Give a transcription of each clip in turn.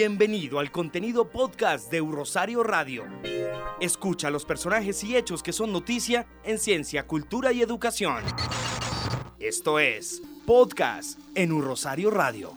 Bienvenido al contenido podcast de Rosario Radio. Escucha los personajes y hechos que son noticia en ciencia, cultura y educación. Esto es Podcast en Un Rosario Radio.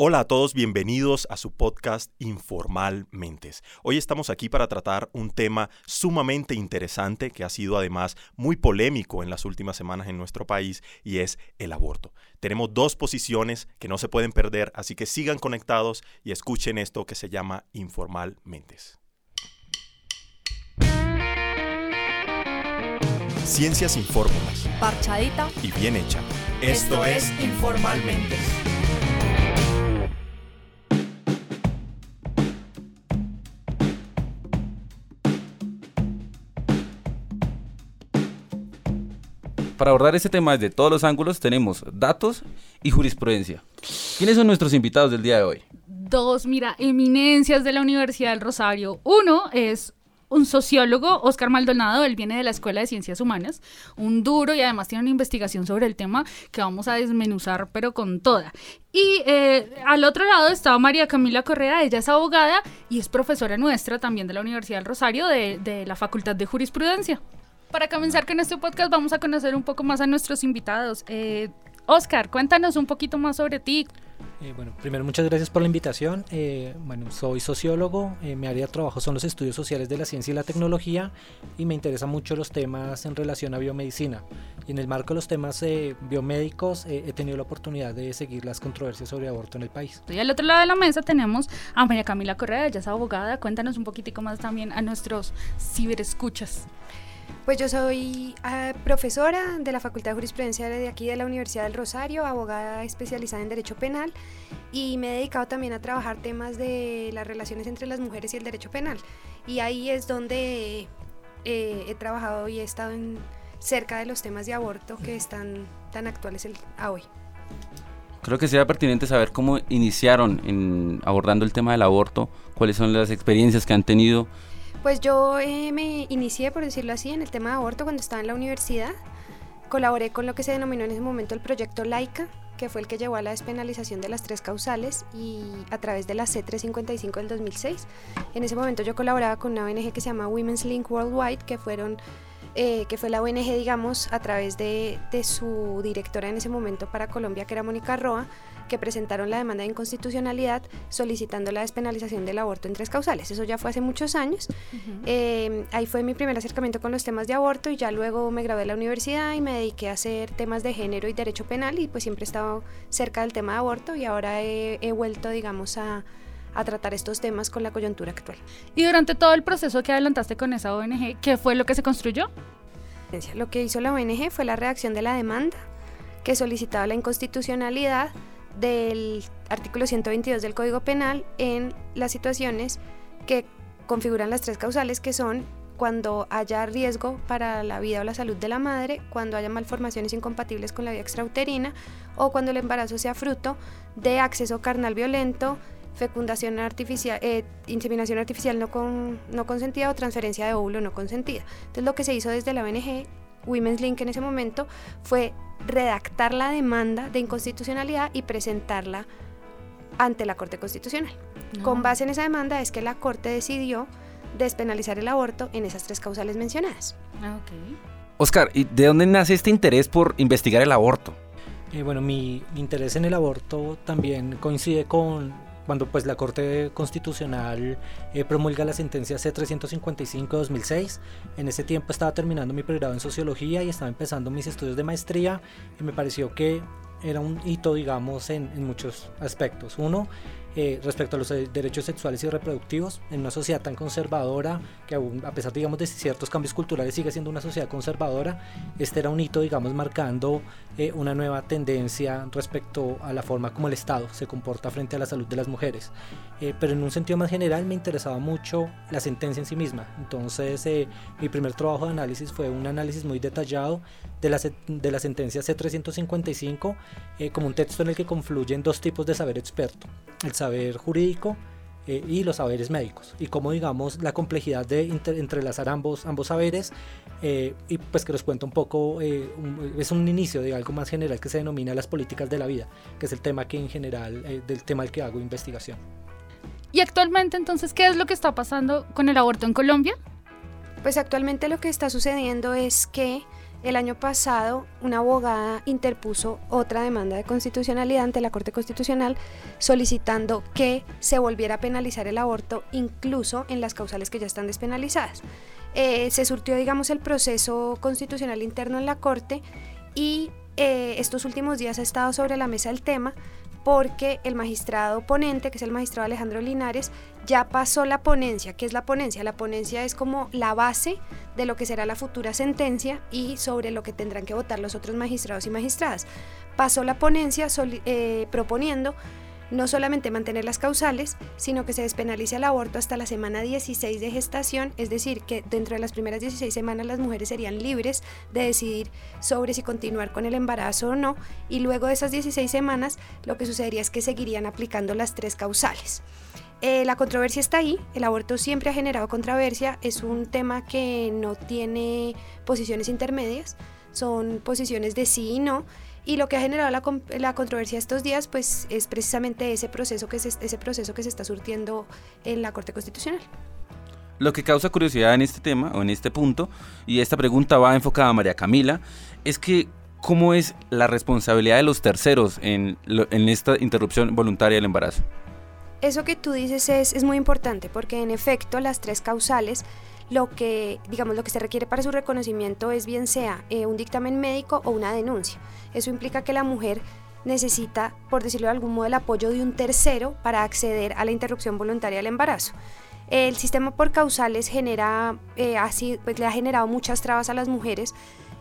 Hola a todos, bienvenidos a su podcast Informalmente. Hoy estamos aquí para tratar un tema sumamente interesante que ha sido además muy polémico en las últimas semanas en nuestro país y es el aborto. Tenemos dos posiciones que no se pueden perder, así que sigan conectados y escuchen esto que se llama Informalmente. Ciencias sin fórmulas. Parchadita. Y bien hecha. Esto, es Informalmente. Para abordar este tema desde todos los ángulos tenemos datos y jurisprudencia. ¿Quiénes son nuestros invitados del día de hoy? Dos, mira, eminencias de la Universidad del Rosario. Uno es un sociólogo, Oscar Maldonado, él viene de la Escuela de Ciencias Humanas, un duro y además tiene una investigación sobre el tema que vamos a desmenuzar, pero con toda. Y eh, al otro lado estaba María Camila Correa, ella es abogada y es profesora nuestra también de la Universidad del Rosario de, de la Facultad de Jurisprudencia. Para comenzar con este podcast vamos a conocer un poco más a nuestros invitados. Eh, Oscar, cuéntanos un poquito más sobre ti. Eh, bueno, primero muchas gracias por la invitación. Eh, bueno, soy sociólogo, mi área de trabajo son los estudios sociales de la ciencia y la tecnología y me interesan mucho los temas en relación a biomedicina. Y en el marco de los temas biomédicos he tenido la oportunidad de seguir las controversias sobre aborto en el país. Y al otro lado de la mesa tenemos a María Camila Correa, ella es abogada. Cuéntanos un poquitico más también a nuestros ciberescuchas. Pues yo soy ah, profesora de la Facultad de Jurisprudencia de aquí de la Universidad del Rosario, abogada especializada en Derecho Penal y me he dedicado también a trabajar temas de las relaciones entre las mujeres y el derecho penal. Y ahí es donde eh, he trabajado y he estado cerca de los temas de aborto que están tan actuales a hoy. Creo que sería pertinente saber cómo iniciaron en abordando el tema del aborto, cuáles son las experiencias que han tenido pues yo eh, me inicié, por decirlo así, en el tema de aborto cuando estaba en la universidad. Colaboré con lo que se denominó en ese momento el proyecto LAICA, que fue el que llevó a la despenalización de las tres causales y a través de la C355 del 2006. En ese momento yo colaboraba con una ONG que se llama Women's Link Worldwide, que fueron eh, que fue la ONG, digamos, a través de, de, su directora en ese momento para Colombia, que era Mónica Roa, que presentaron la demanda de inconstitucionalidad solicitando la despenalización del aborto en tres causales. Eso ya fue hace muchos años. Eh, ahí fue mi primer acercamiento con los temas de aborto y ya luego me gradué de la universidad y me dediqué a hacer temas de género y derecho penal y pues siempre he estado cerca del tema de aborto y ahora he, vuelto, digamos, a, a tratar estos temas con la coyuntura actual. Y durante todo el proceso que adelantaste con esa ONG, ¿qué fue lo que se construyó? Lo que hizo la ONG fue la redacción de la demanda que solicitaba la inconstitucionalidad del artículo 122 del Código Penal en las situaciones que configuran las tres causales que son cuando haya riesgo para la vida o la salud de la madre, cuando haya malformaciones incompatibles con la vida extrauterina o cuando el embarazo sea fruto de acceso carnal violento, fecundación artificial, eh, inseminación artificial no, con, no consentida o transferencia de óvulo no consentida. Entonces lo que se hizo desde la ONG Women's Link en ese momento fue redactar la demanda de inconstitucionalidad y presentarla ante la Corte Constitucional. Con base en esa demanda es que la Corte decidió despenalizar el aborto en esas tres causales mencionadas. Ah, Oscar, ¿y de dónde nace este interés por investigar el aborto? Eh, bueno, mi, mi interés en el aborto también coincide con cuando pues la Corte Constitucional eh, promulga la sentencia C-355-2006. En ese tiempo estaba terminando mi pregrado en Sociología y estaba empezando mis estudios de maestría y me pareció que era un hito, digamos, en, en muchos aspectos. Uno, eh, respecto a los eh, derechos sexuales y reproductivos en una sociedad tan conservadora que aún, a pesar digamos de ciertos cambios culturales sigue siendo una sociedad conservadora este era un hito digamos marcando eh, una nueva tendencia respecto a la forma como el Estado se comporta frente a la salud de las mujeres. Pero en un sentido más general me interesaba mucho la sentencia en sí misma. Entonces mi primer trabajo de análisis fue un análisis muy detallado de la, de la sentencia C355 como un texto en el que confluyen dos tipos de saber experto. El saber jurídico eh, y los saberes médicos y cómo digamos la complejidad de entrelazar ambos, ambos saberes eh, y pues que nos cuenta un poco, eh, es un inicio de algo más general que se denomina las políticas de la vida, que es el tema que en general, del tema al que hago investigación. ¿Y actualmente entonces qué es lo que está pasando con el aborto en Colombia? Pues actualmente lo que está sucediendo es que el año pasado, una abogada interpuso otra demanda de constitucionalidad ante la Corte Constitucional solicitando que se volviera a penalizar el aborto incluso en las causales que ya están despenalizadas. Eh, se surtió, digamos, el proceso constitucional interno en la Corte y eh, estos últimos días ha estado sobre la mesa el tema porque el magistrado ponente, que es el magistrado Alejandro Linares, ya pasó la ponencia. ¿Qué es la ponencia? La ponencia es como la base de lo que será la futura sentencia y sobre lo que tendrán que votar los otros magistrados y magistradas. Pasó la ponencia eh, proponiendo no solamente mantener las causales, sino que se despenalice el aborto hasta la semana 16 de gestación, es decir, que dentro de las primeras 16 semanas las mujeres serían libres de decidir sobre si continuar con el embarazo o no, y luego de esas 16 semanas lo que sucedería es que seguirían aplicando las tres causales. Eh, la controversia está ahí, el aborto siempre ha generado controversia, es un tema que no tiene posiciones intermedias, son posiciones de sí y no, y lo que ha generado la, controversia estos días pues es precisamente ese proceso, que se, ese proceso que se está surtiendo en la Corte Constitucional. Lo que causa curiosidad en este tema o en este punto, y esta pregunta va enfocada a María Camila, es que ¿cómo es la responsabilidad de los terceros en, en esta interrupción voluntaria del embarazo? Eso que tú dices es, es muy importante porque en efecto las tres causales lo que, digamos, lo que se requiere para su reconocimiento es bien sea eh, un dictamen médico o una denuncia. Eso implica que la mujer necesita, por decirlo de algún modo, el apoyo de un tercero para acceder a la interrupción voluntaria del embarazo. El sistema por causales genera, eh, así, pues, le ha generado muchas trabas a las mujeres,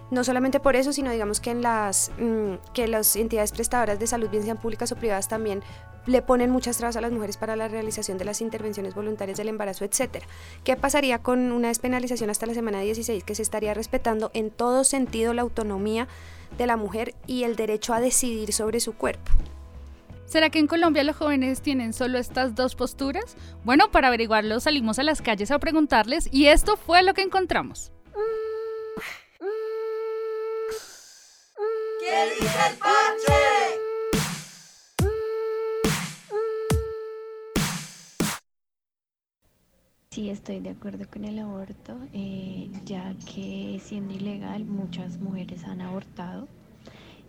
no solamente por eso, sino digamos que en las mm, que las entidades prestadoras de salud, bien sean públicas o privadas, también le ponen muchas trabas a las mujeres para la realización de las intervenciones voluntarias del embarazo, etcétera. ¿Qué pasaría con una despenalización hasta la semana 16? Que se estaría respetando en todo sentido la autonomía de la mujer y el derecho a decidir sobre su cuerpo. ¿Será que en Colombia los jóvenes tienen solo estas dos posturas? Bueno, para averiguarlo salimos a las calles a preguntarles y esto fue lo que encontramos. ¿Qué dice el Sí, estoy de acuerdo con el aborto, eh, ya que siendo ilegal muchas mujeres han abortado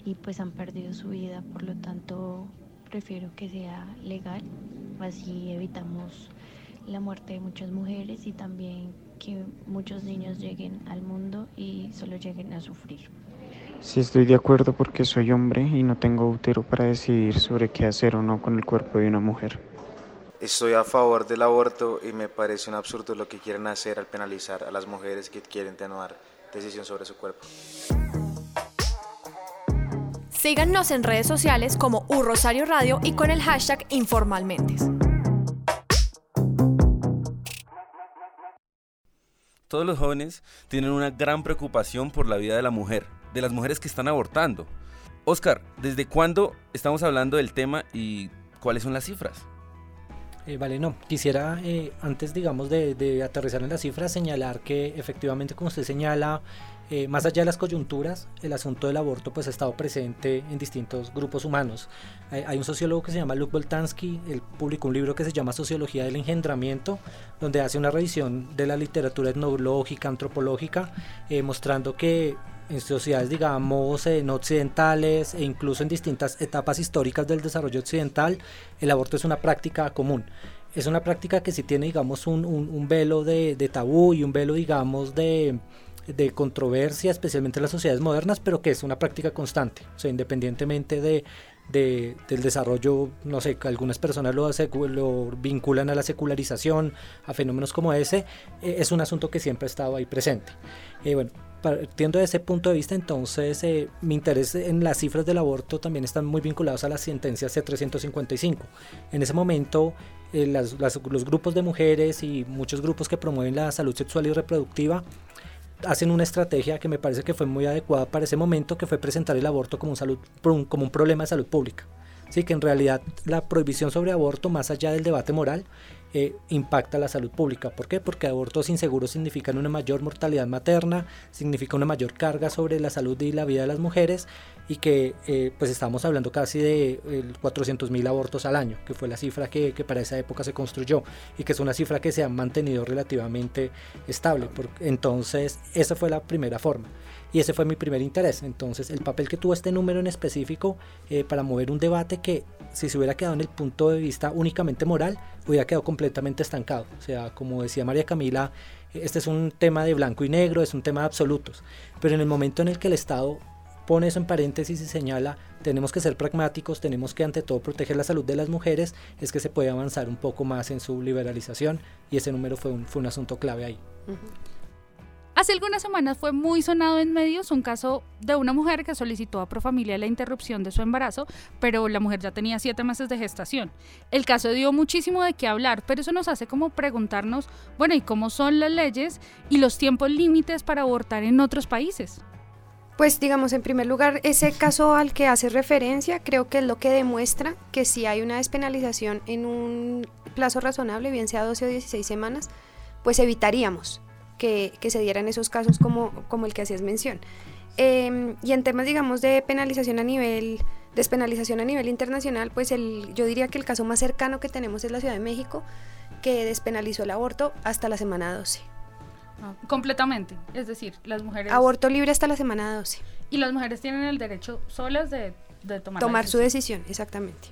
y pues han perdido su vida, por lo tanto prefiero que sea legal, así evitamos la muerte de muchas mujeres y también que muchos niños lleguen al mundo y solo lleguen a sufrir. Sí estoy de acuerdo porque soy hombre y no tengo útero para decidir sobre qué hacer o no con el cuerpo de una mujer. Estoy a favor del aborto y me parece un absurdo lo que quieren hacer al penalizar a las mujeres que quieren tomar decisión sobre su cuerpo. Síganos en redes sociales como U Rosario Radio y con el hashtag Informalmentes. Todos los jóvenes tienen una gran preocupación por la vida de la mujer, de las mujeres que están abortando. Oscar, ¿desde cuándo estamos hablando del tema y cuáles son las cifras? Eh, vale, no. Quisiera, eh, antes, digamos, de, aterrizar en las cifras, señalar que efectivamente, como usted señala, Eh, más allá de las coyunturas, el asunto del aborto pues ha estado presente en distintos grupos humanos. Hay, un sociólogo que se llama Luke Boltanski, él publicó un libro que se llama Sociología del Engendramiento, donde hace una revisión de la literatura etnológica, antropológica, eh, mostrando que en sociedades, digamos, eh, no occidentales e incluso en distintas etapas históricas del desarrollo occidental, el aborto es una práctica común. Es una práctica que sí tiene, digamos, un, un, velo de, de tabú y un velo, digamos, de, de controversia, especialmente en las sociedades modernas, pero que es una práctica constante, o sea, independientemente de, del desarrollo, no sé, algunas personas lo, vinculan a la secularización, a fenómenos como ese, eh, es un asunto que siempre ha estado ahí presente. Eh, bueno, partiendo de ese punto de vista, entonces eh, mi interés en las cifras del aborto también están muy vinculados a las sentencias C355. En ese momento, los grupos de mujeres y muchos grupos que promueven la salud sexual y reproductiva hacen una estrategia que me parece que fue muy adecuada para ese momento, que fue presentar el aborto como un, salud, como un problema de salud pública. Sí, que en realidad la prohibición sobre aborto, más allá del debate moral, eh, impacta la salud pública. ¿Por qué? Porque abortos inseguros significan una mayor mortalidad materna, significa una mayor carga sobre la salud y la vida de las mujeres y que eh, pues estamos hablando casi de 400 mil abortos al año, que fue la cifra que, que, para esa época se construyó y que es una cifra que se ha mantenido relativamente estable. entonces, esa fue la primera forma y ese fue mi primer interés. Entonces, el papel que tuvo este número en específico eh, para mover un debate que si se hubiera quedado en el punto de vista únicamente moral, hubiera quedado completamente estancado. O sea, como decía María Camila, este es un tema de blanco y negro, es un tema de absolutos. Pero en el momento en el que el Estado pone eso en paréntesis y señala, tenemos que ser pragmáticos, tenemos que ante todo proteger la salud de las mujeres, es que se puede avanzar un poco más en su liberalización y ese número fue un, fue un asunto clave ahí. Hace algunas semanas fue muy sonado en medios un caso de una mujer que solicitó a Profamilia la interrupción de su embarazo, pero la mujer ya tenía siete meses de gestación. El caso dio muchísimo de qué hablar, pero eso nos hace como preguntarnos, bueno, ¿y cómo son las leyes y los tiempos límites para abortar en otros países? Pues digamos, en primer lugar, ese caso al que hace referencia creo que es lo que demuestra que si hay una despenalización en un plazo razonable, bien sea 12 o 16 semanas, pues evitaríamos que, se dieran esos casos como, el que hacías mención. Em, y en temas, digamos, de penalización a nivel, despenalización a nivel internacional, pues el, yo diría que el caso más cercano que tenemos es la Ciudad de México, que despenalizó el aborto hasta la semana 12. Ah, completamente, es decir, las mujeres... Aborto libre hasta la semana 12. Y las mujeres tienen el derecho solas de tomar, su decisión, exactamente.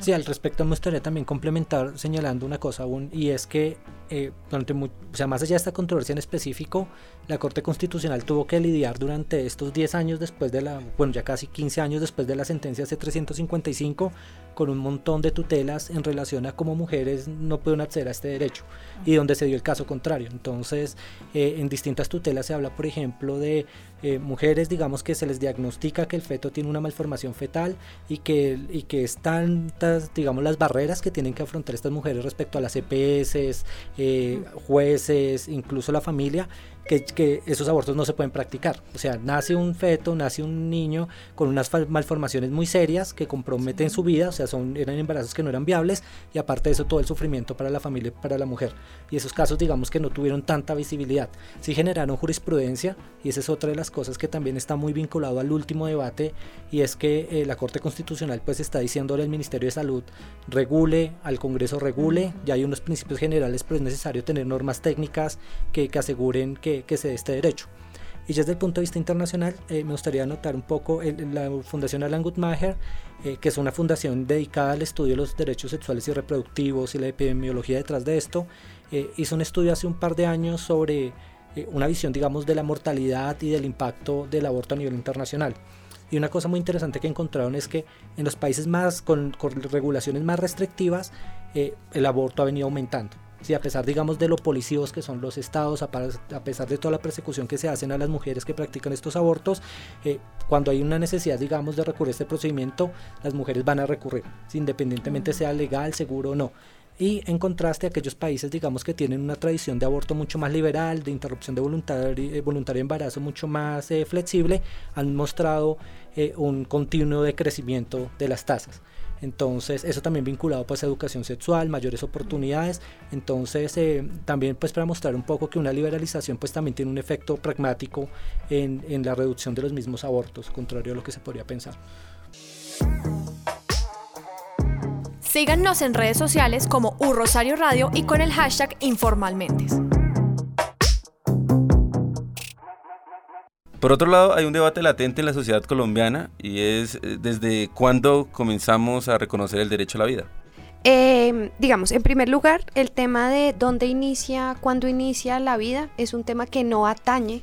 Sí. al respecto me gustaría también complementar señalando una cosa aún, y es que eh, durante o sea, más allá de esta controversia en específico, la Corte Constitucional tuvo que lidiar durante estos 10 años después de la, bueno, ya casi 15 años después de la sentencia C355, con un montón de tutelas en relación a cómo mujeres no pueden acceder a este derecho y donde se dio el caso contrario. Entonces, eh, en distintas tutelas se habla, por ejemplo, de eh, mujeres, digamos, que se les diagnostica que el feto tiene una malformación fetal y que, y que están, digamos, las barreras que tienen que afrontar estas mujeres respecto a las EPS, eh, jueces, incluso la familia, que, esos abortos no se pueden practicar. O sea, nace un feto, nace un niño con unas malformaciones muy serias que comprometen su vida, o sea, son, eran embarazos que no eran viables y aparte de eso todo el sufrimiento para la familia y para la mujer. Y esos casos, digamos que no tuvieron tanta visibilidad. Sí generaron jurisprudencia y esa es otra de las cosas que también está muy vinculado al último debate y es que eh, la Corte Constitucional pues está diciéndole al Ministerio de Salud regule, al Congreso regule, ya hay unos principios generales, pero es necesario tener normas técnicas que, que aseguren que que, se dé este derecho. Y desde el punto de vista internacional, eh, me gustaría anotar un poco la Fundación Alan Guttmacher, eh, que es una fundación dedicada al estudio de los derechos sexuales y reproductivos y la epidemiología detrás de esto. Eh, hizo un estudio hace un par de años sobre una visión, digamos, de la mortalidad y del impacto del aborto a nivel internacional. Y una cosa muy interesante que encontraron es que en los países más con, con regulaciones más restrictivas, el aborto ha venido aumentando. Sí, a pesar, digamos, de lo policíos que son los estados, a, pesar de toda la persecución que se hacen a las mujeres que practican estos abortos, eh, cuando hay una necesidad, digamos, de recurrir a este procedimiento, las mujeres van a recurrir, independientemente sea legal, seguro o no. Y en contraste, aquellos países, digamos, que tienen una tradición de aborto mucho más liberal, de interrupción de voluntario, eh, voluntario embarazo mucho más eh, flexible, han mostrado un continuo decrecimiento de las tasas. Entonces, eso también vinculado pues a educación sexual, mayores oportunidades. Entonces, eh, también pues para mostrar un poco que una liberalización pues también tiene un efecto pragmático en, en la reducción de los mismos abortos, contrario a lo que se podría pensar. Síganos en redes sociales como U Radio y con el hashtag Informalmentes. Por otro lado, hay un debate latente en la sociedad colombiana y es eh, desde cuándo comenzamos a reconocer el derecho a la vida. Eh, digamos, en primer lugar, el tema de dónde inicia, cuándo inicia la vida es un tema que no atañe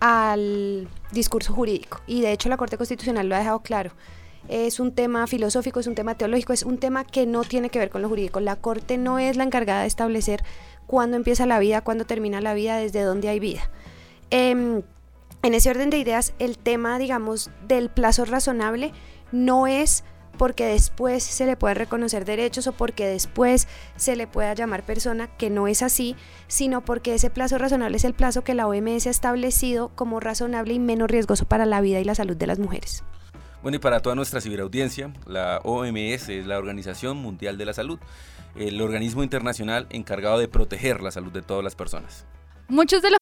al discurso jurídico y de hecho la Corte Constitucional lo ha dejado claro. Es un tema filosófico, es un tema teológico, es un tema que no tiene que ver con lo jurídico. La Corte no es la encargada de establecer cuándo empieza la vida, cuándo termina la vida, desde dónde hay vida. Eh, en ese orden de ideas, el tema, digamos, del plazo razonable no es porque después se le pueda reconocer derechos o porque después se le pueda llamar persona, que no es así, sino porque ese plazo razonable es el plazo que la OMS ha establecido como razonable y menos riesgoso para la vida y la salud de las mujeres. Bueno, y para toda nuestra ciberaudiencia, la OMS es la Organización Mundial de la Salud, el organismo internacional encargado de proteger la salud de todas las personas. Muchos de los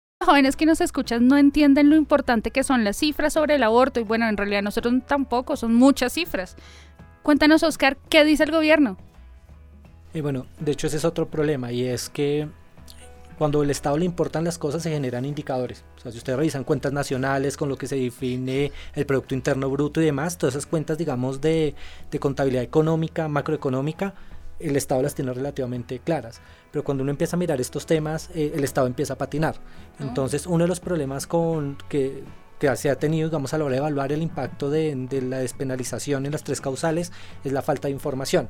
jóvenes que nos escuchan no entienden lo importante que son las cifras sobre el aborto y bueno, en realidad nosotros tampoco, son muchas cifras. Cuéntanos, Oscar, ¿qué dice el gobierno? Y bueno, de hecho ese es otro problema y es que cuando al Estado le importan las cosas se generan indicadores. O sea, si ustedes revisan cuentas nacionales con lo que se define el Producto Interno Bruto y demás, todas esas cuentas, digamos, de, de contabilidad económica, macroeconómica, el Estado las tiene relativamente claras. Pero cuando uno empieza a mirar estos temas, eh, el Estado empieza a patinar. Entonces, uno de los problemas con que, que se ha tenido, digamos, a la hora de evaluar el impacto de, de la despenalización en las tres causales es la falta de información.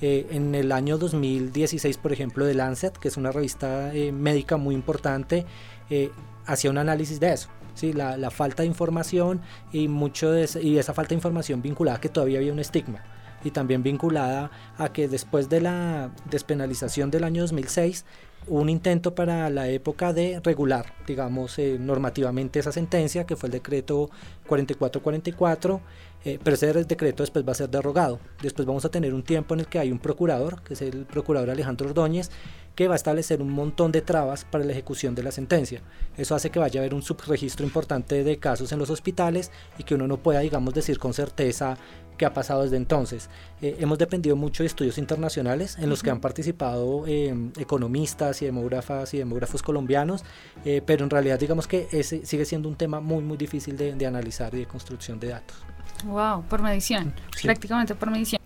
Eh, en el año 2016, por ejemplo, de Lancet, que es una revista eh, médica muy importante, eh, hacía un análisis de eso. ¿sí? La, la, falta de información y, mucho de, y esa falta de información vinculada a que todavía había un estigma y también vinculada a que después de la despenalización del año 2006 hubo un intento para la época de regular, digamos, eh, normativamente esa sentencia, que fue el decreto 4444, eh, pero ese decreto después va a ser derogado. Después vamos a tener un tiempo en el que hay un procurador, que es el procurador Alejandro Ordóñez, que va a establecer un montón de trabas para la ejecución de la sentencia. Eso hace que vaya a haber un subregistro importante de casos en los hospitales y que uno no pueda, digamos, decir con certeza qué ha pasado desde entonces. Eh, hemos dependido mucho de estudios internacionales en los que han participado eh, economistas y demógrafas y demógrafos colombianos, eh, pero en realidad digamos que ese sigue siendo un tema muy muy difícil de, de analizar y de construcción de datos. Wow, por medición, sí. prácticamente por medición.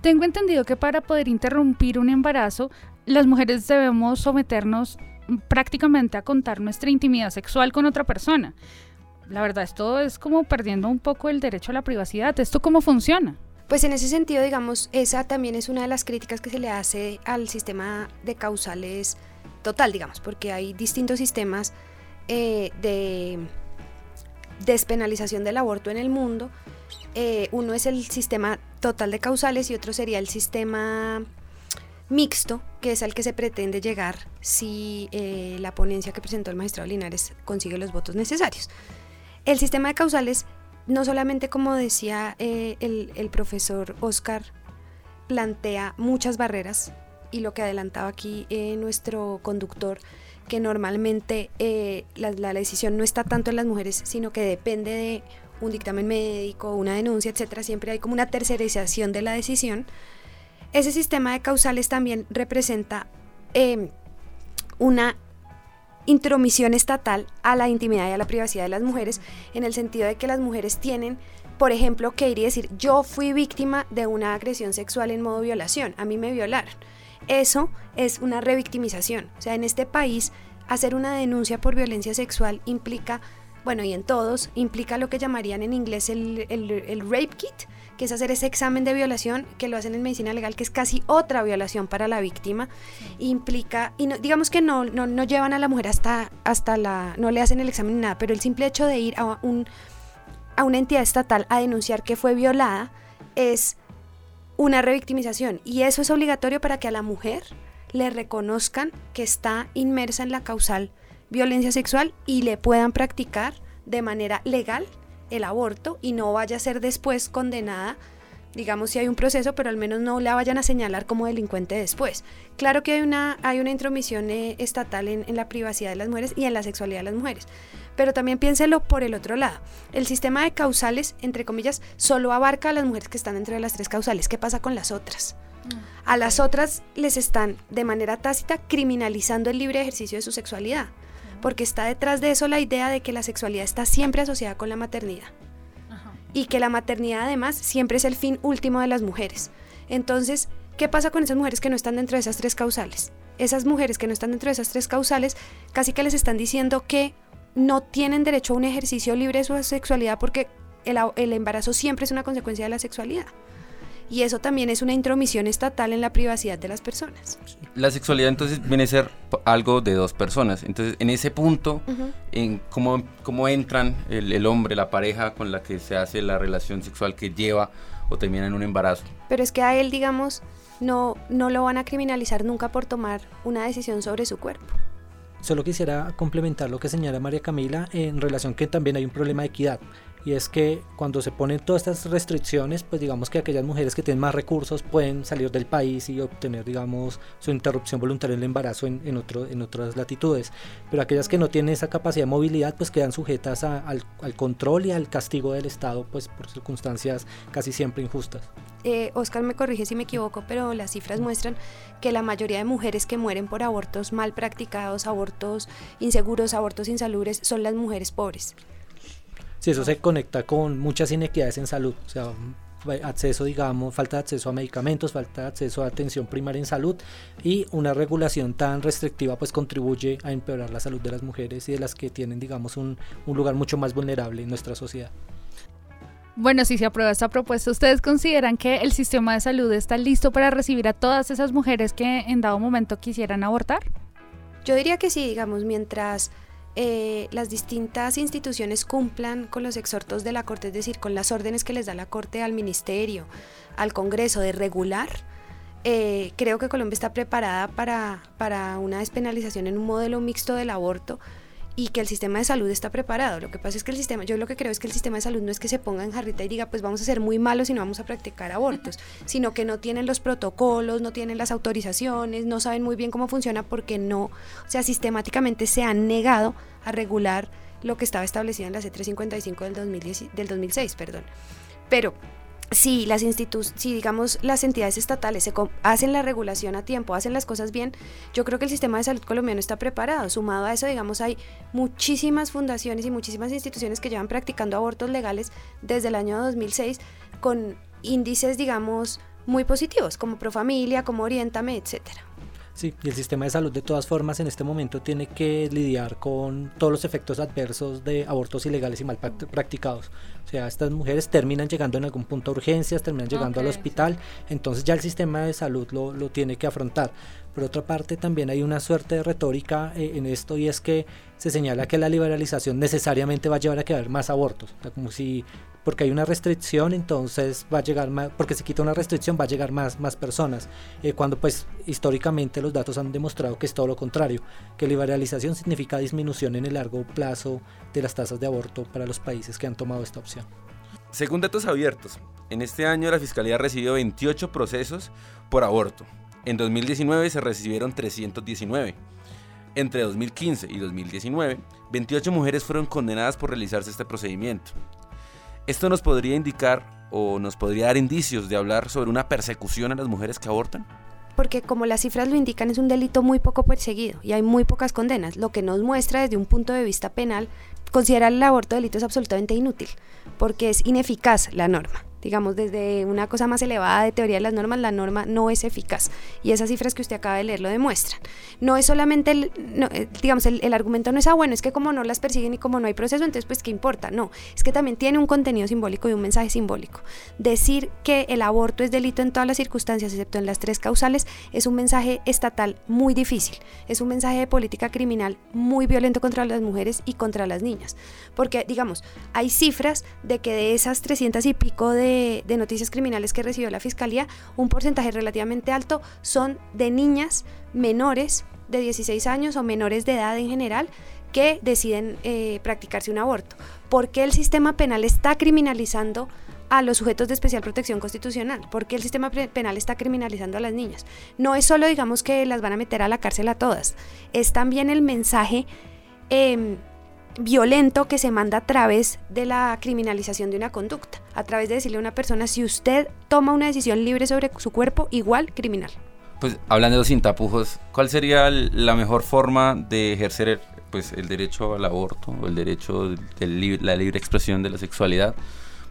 Tengo entendido que para poder interrumpir un embarazo, las mujeres debemos someternos prácticamente a contar nuestra intimidad sexual con otra persona. La verdad, esto es como perdiendo un poco el derecho a la privacidad. ¿Esto cómo funciona? Pues en ese sentido, digamos, esa también es una de las críticas que se le hace al sistema de causales total, digamos, porque hay distintos sistemas eh, de despenalización del aborto en el mundo. Eh, uno es el sistema total de causales y otro sería el sistema mixto, que es al que se pretende llegar si eh, la ponencia que presentó el magistrado Linares consigue los votos necesarios. El sistema de causales, no solamente como decía eh, el, profesor Oscar, plantea muchas barreras y lo que adelantaba aquí eh, nuestro conductor, que normalmente la, la, decisión no está tanto en las mujeres, sino que depende de un dictamen médico, una denuncia, etcétera. Siempre hay como una tercerización de la decisión. Ese sistema de causales también representa em, una intromisión estatal a la intimidad y a la privacidad de las mujeres, en el sentido de que las mujeres tienen, por ejemplo, que ir y decir, yo fui víctima de una agresión sexual en modo violación, a mí me violaron. Eso es una revictimización. O sea, en este país, hacer una denuncia por violencia sexual implica, bueno, y en todos, implica lo que llamarían en inglés el, el rape kit, que es hacer ese examen de violación que lo hacen en medicina legal, que es casi otra violación para la víctima, implica, y no, digamos que no, no, no, llevan a la mujer hasta, hasta la, no le hacen el examen ni nada, pero el simple hecho de ir a, un, a una entidad estatal a denunciar que fue violada es una revictimización. Y eso es obligatorio para que a la mujer le reconozcan que está inmersa en la causal violencia sexual y le puedan practicar de manera legal el aborto y no vaya a ser después condenada, digamos si hay un proceso, pero al menos no la vayan a señalar como delincuente después. Claro que hay una, hay una intromisión eh, estatal en, en la privacidad de las mujeres y en la sexualidad de las mujeres. Pero también piénselo por el otro lado. El sistema de causales, entre comillas, solo abarca a las mujeres que están dentro de las tres causales. ¿Qué pasa con las otras? A las otras les están de manera tácita criminalizando el libre ejercicio de su sexualidad porque está detrás de eso la idea de que la sexualidad está siempre asociada con la maternidad. Y que la maternidad además siempre es el fin último de las mujeres. Entonces, ¿qué pasa con esas mujeres que no están dentro de esas tres causales? Esas mujeres que no están dentro de esas tres causales casi que les están diciendo que no tienen derecho a un ejercicio libre de su sexualidad porque el, el embarazo siempre es una consecuencia de la sexualidad y eso también es una intromisión estatal en la privacidad de las personas. La sexualidad entonces viene a ser algo de dos personas. Entonces, en ese punto, en cómo, cómo entran el, el, hombre, la pareja con la que se hace la relación sexual que lleva o termina en un embarazo. Pero es que a él, digamos, no, no lo van a criminalizar nunca por tomar una decisión sobre su cuerpo. Solo quisiera complementar lo que señala María Camila en relación que también hay un problema de equidad y es que cuando se ponen todas estas restricciones, pues digamos que aquellas mujeres que tienen más recursos pueden salir del país y obtener, digamos, su interrupción voluntaria del embarazo en, en, otro, en otras latitudes, pero aquellas que no tienen esa capacidad de movilidad, pues quedan sujetas al, al, control y al castigo del Estado, pues por circunstancias casi siempre injustas. Eh, Oscar me corrige si me equivoco, pero las cifras muestran que la mayoría de mujeres que mueren por abortos mal practicados, abortos inseguros, abortos insalubres, son las mujeres pobres. Sí, eso se conecta con muchas inequidades en salud, o sea, acceso, digamos, falta de acceso a medicamentos, falta de acceso a atención primaria en salud y una regulación tan restrictiva pues contribuye a empeorar la salud de las mujeres y de las que tienen, digamos, un, un lugar mucho más vulnerable en nuestra sociedad. Bueno, si se aprueba esta propuesta, ¿ustedes consideran que el sistema de salud está listo para recibir a todas esas mujeres que en dado momento quisieran abortar? Yo diría que sí, digamos, mientras eh, las distintas instituciones cumplan con los exhortos de la Corte, es decir, con las órdenes que les da la Corte al Ministerio, al Congreso de regular, eh, creo que Colombia está preparada para, para una despenalización en un modelo mixto del aborto y que el sistema de salud está preparado. Lo que pasa es que el sistema, yo lo que creo es que el sistema de salud no es que se ponga en jarrita y diga, pues vamos a ser muy malos y no vamos a practicar abortos, sino que no tienen los protocolos, no tienen las autorizaciones, no saben muy bien cómo funciona porque no, o sea, sistemáticamente se han negado a regular lo que estaba establecido en la C355 del, 2010, del 2006, perdón. Pero si las si digamos las entidades estatales se hacen la regulación a tiempo, hacen las cosas bien, yo creo que el sistema de salud colombiano está preparado. Sumado a eso, digamos, hay muchísimas fundaciones y muchísimas instituciones que llevan practicando abortos legales desde el año 2006 con índices, digamos, muy positivos, como Profamilia, como Orientame, etcétera. Sí, y el sistema de salud de todas formas en este momento tiene que lidiar con todos los efectos adversos de abortos ilegales y mal practicados. O sea, estas mujeres terminan llegando en algún punto a urgencias, terminan llegando okay, al hospital, sí. entonces ya el sistema de salud lo, lo, tiene que afrontar. Por otra parte, también hay una suerte de retórica eh, en esto y es que se señala que la liberalización necesariamente va a llevar a que haya más abortos. O sea, como si porque hay una restricción, entonces va a llegar más, porque se quita una restricción, va a llegar más, más personas. Eh, cuando pues históricamente los datos han demostrado que es todo lo contrario, que liberalización significa disminución en el largo plazo de las tasas de aborto para los países que han tomado esta opción. Según datos abiertos, en este año la Fiscalía recibió 28 procesos por aborto. En 2019 se recibieron 319. Entre 2015 y 2019, 28 mujeres fueron condenadas por realizarse este procedimiento. Esto nos podría indicar o nos podría dar indicios de hablar sobre una persecución a las mujeres que abortan? porque como las cifras lo indican es un delito muy poco perseguido y hay muy pocas condenas, lo que nos muestra desde un punto de vista penal, considerar el aborto delito es absolutamente inútil, porque es ineficaz la norma digamos, desde una cosa más elevada de teoría de las normas, la norma no es eficaz. Y esas cifras que usted acaba de leer lo demuestran. No es solamente, el, eh, digamos, el, argumento no es, ah, bueno, es que como no las persiguen y como no hay proceso, entonces, pues, ¿qué importa? No, es que también tiene un contenido simbólico y un mensaje simbólico. Decir que el aborto es delito en todas las circunstancias, excepto en las tres causales, es un mensaje estatal muy difícil. Es un mensaje de política criminal muy violento contra las mujeres y contra las niñas. Porque, digamos, hay cifras de que de esas 300 y pico de de, noticias criminales que recibió la Fiscalía, un porcentaje relativamente alto son de niñas menores de 16 años o menores de edad en general que deciden eh, practicarse un aborto. ¿Por qué el sistema penal está criminalizando a los sujetos de especial protección constitucional? ¿Por qué el sistema penal está criminalizando a las niñas? No es solo, digamos, que las van a meter a la cárcel a todas, es también el mensaje... Em, violento que se manda a través de la criminalización de una conducta, a través de decirle a una persona, si usted toma una decisión libre sobre su cuerpo, igual criminal. Pues hablando sin tapujos, ¿cuál sería la mejor forma de ejercer pues, el derecho al aborto o el derecho de la libre expresión de la sexualidad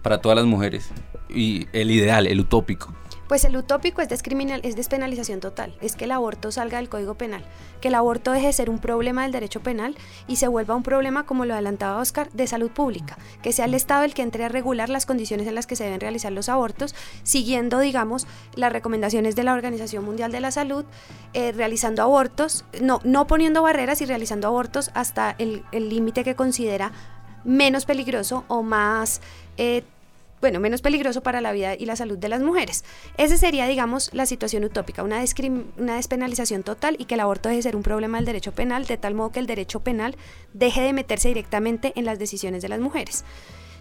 para todas las mujeres? Y el ideal, el utópico. Pues el utópico es, es despenalización total, es que el aborto salga del Código Penal, que el aborto deje de ser un problema del derecho penal y se vuelva un problema, como lo adelantaba Oscar, de salud pública, que sea el Estado el que entre a regular las condiciones en las que se deben realizar los abortos, siguiendo, digamos, las recomendaciones de la Organización Mundial de la Salud, eh, realizando abortos, no, no poniendo barreras y realizando abortos hasta el límite que considera menos peligroso o más eh, bueno, menos peligroso para la vida y la salud de las mujeres. Esa sería, digamos, la situación utópica, una, una despenalización total y que el aborto deje de ser un problema del derecho penal, de tal modo que el derecho penal deje de meterse directamente en las decisiones de las mujeres.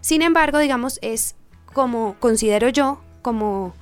Sin embargo, digamos, es como considero yo, como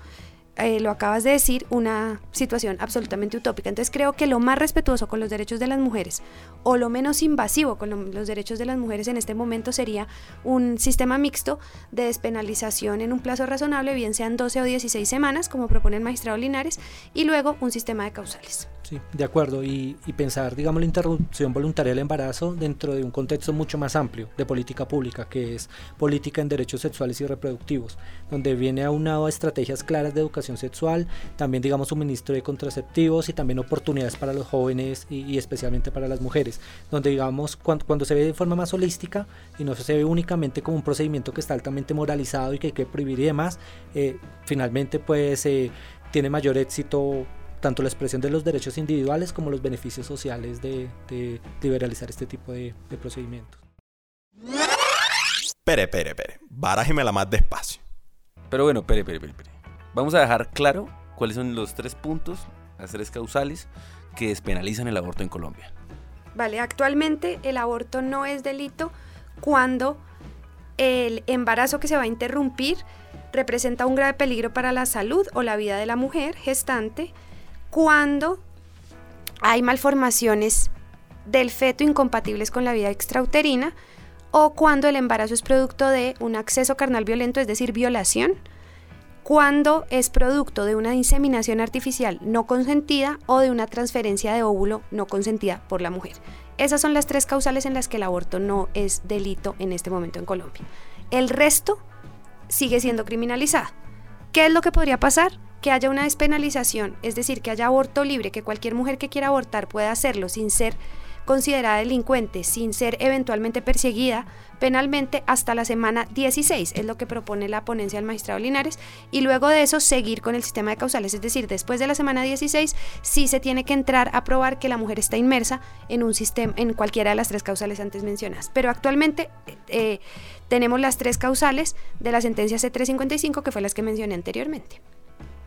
eh, lo acabas de decir, una situación absolutamente utópica. Entonces creo que lo más respetuoso con los derechos de las mujeres o lo menos invasivo con los derechos de las mujeres en este momento sería un sistema mixto de despenalización en un plazo razonable, bien sean 12 o 16 semanas, como propone el magistrado Linares, y luego un sistema de causales. Sí, de acuerdo. Y, pensar, digamos, la interrupción voluntaria del embarazo dentro de un contexto mucho más amplio de política pública, que es política en derechos sexuales y reproductivos, donde viene aunado a estrategias claras de educación sexual, también, digamos, suministro de contraceptivos y también oportunidades para los jóvenes y, especialmente para las mujeres, donde, digamos, cuando, se ve de forma más holística y no se ve únicamente como un procedimiento que está altamente moralizado y que hay que prohibir y demás, eh, finalmente, pues, eh, tiene mayor éxito tanto la expresión de los derechos individuales como los beneficios sociales de, liberalizar este tipo de, procedimientos. Pere, pere, pere. la más despacio. Pero bueno, pere, pere, pere, pere. Vamos a dejar claro cuáles son los tres puntos, las tres causales que despenalizan el aborto en Colombia. Vale, actualmente el aborto no es delito cuando el embarazo que se va a interrumpir representa un grave peligro para la salud o la vida de la mujer gestante, cuando hay malformaciones del feto incompatibles con la vida extrauterina o cuando el embarazo es producto de un acceso carnal violento, es decir, violación, cuando es producto de una inseminación artificial no consentida o de una transferencia de óvulo no consentida por la mujer. Esas son las tres causales en las que el aborto no es delito en este momento en Colombia. El resto sigue siendo criminalizado. ¿Qué es lo que podría pasar? Que haya una despenalización, es decir, que haya aborto libre, que cualquier mujer que quiera abortar pueda hacerlo sin ser considerada delincuente, sin ser eventualmente perseguida penalmente hasta la semana 16, es lo que propone la ponencia del magistrado Linares, y luego de eso seguir con el sistema de causales, es decir, después de la semana 16 sí se tiene que entrar a probar que la mujer está inmersa en un sistema, en cualquiera de las tres causales antes mencionadas. Pero actualmente eh, tenemos las tres causales de la sentencia C355, que fue las que mencioné anteriormente.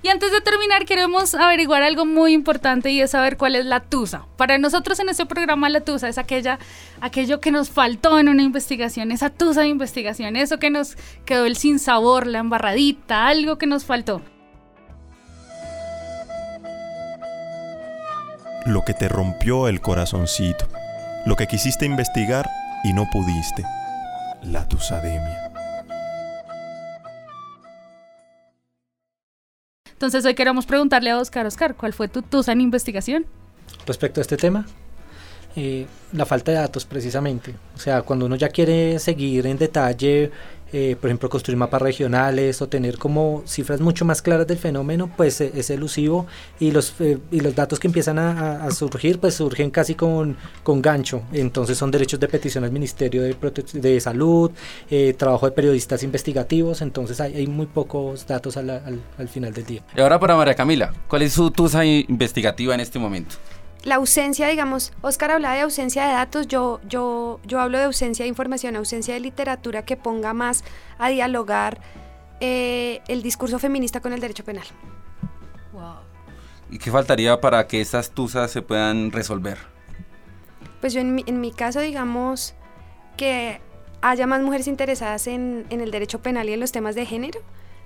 Y antes de terminar, queremos averiguar algo muy importante y es saber cuál es la tusa. Para nosotros en este programa la tusa es aquella, aquello que nos faltó en una investigación, esa tusa de investigación, eso que nos quedó el sin sabor, la embarradita, algo que nos faltó. Lo que te rompió el corazoncito, lo que quisiste investigar y no pudiste, la tusademia. Entonces hoy queremos preguntarle a Oscar, Oscar, ¿cuál fue tu tusa en investigación? Respecto a este tema, eh, la falta de datos precisamente. O sea, cuando uno ya quiere seguir en detalle, eh, por ejemplo, construir mapas regionales o tener como cifras mucho más claras del fenómeno, pues eh, es elusivo y los, y los datos que empiezan a, surgir, pues surgen casi con, con, gancho. Entonces son derechos de petición al Ministerio de, de Salud, trabajo de periodistas investigativos, entonces hay, hay muy pocos datos al, al, al, final del día. Y ahora para María Camila, ¿cuál es su tusa investigativa en este momento? La ausencia, digamos, Oscar hablaba de ausencia de datos, yo, yo, yo hablo de ausencia de información, ausencia de literatura que ponga más a dialogar eh, el discurso feminista con el derecho penal. ¿Y qué faltaría para que esas tusas se puedan resolver? Pues yo en mi, en mi caso, digamos, que haya más mujeres interesadas en, en, el derecho penal y en los temas de género,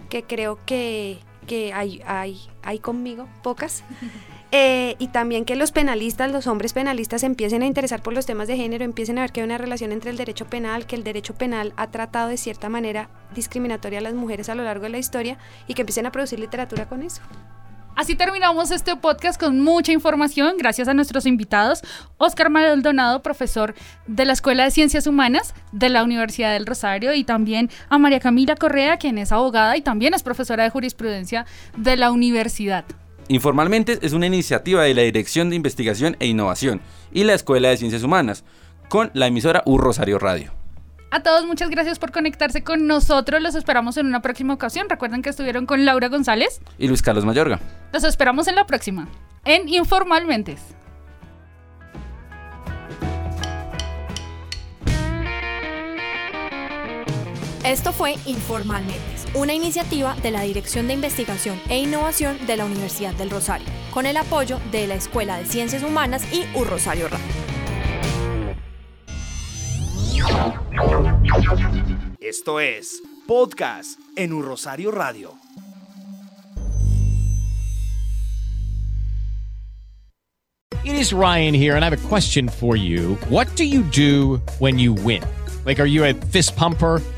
que creo que, que hay, hay, hay conmigo, pocas. Eh, y también que los penalistas, los hombres penalistas empiecen a interesar por los temas de género, empiecen a ver que hay una relación entre el derecho penal, que el derecho penal ha tratado de cierta manera discriminatoria a las mujeres a lo largo de la historia y que empiecen a producir literatura con eso. Así terminamos este podcast con mucha información, gracias a nuestros invitados, Oscar Maldonado, profesor de la Escuela de Ciencias Humanas de la Universidad del Rosario, y también a María Camila Correa, quien es abogada y también es profesora de jurisprudencia de la universidad. Informalmente es una iniciativa de la Dirección de Investigación e Innovación y la Escuela de Ciencias Humanas, con la emisora U Rosario Radio. A todos muchas gracias por conectarse con nosotros. Los esperamos en una próxima ocasión. Recuerden que estuvieron con Laura González y Luis Carlos Mayorga. Los esperamos en la próxima, en Informalmente. Esto fue Informalmente una iniciativa de la Dirección de Investigación e Innovación de la Universidad del Rosario, con el apoyo de la Escuela de Ciencias Humanas y U Rosario Radio. Esto es Podcast en U Rosario Radio. It is Ryan here and I have a question for you. What do you do when you win? Like are you a fist pumper?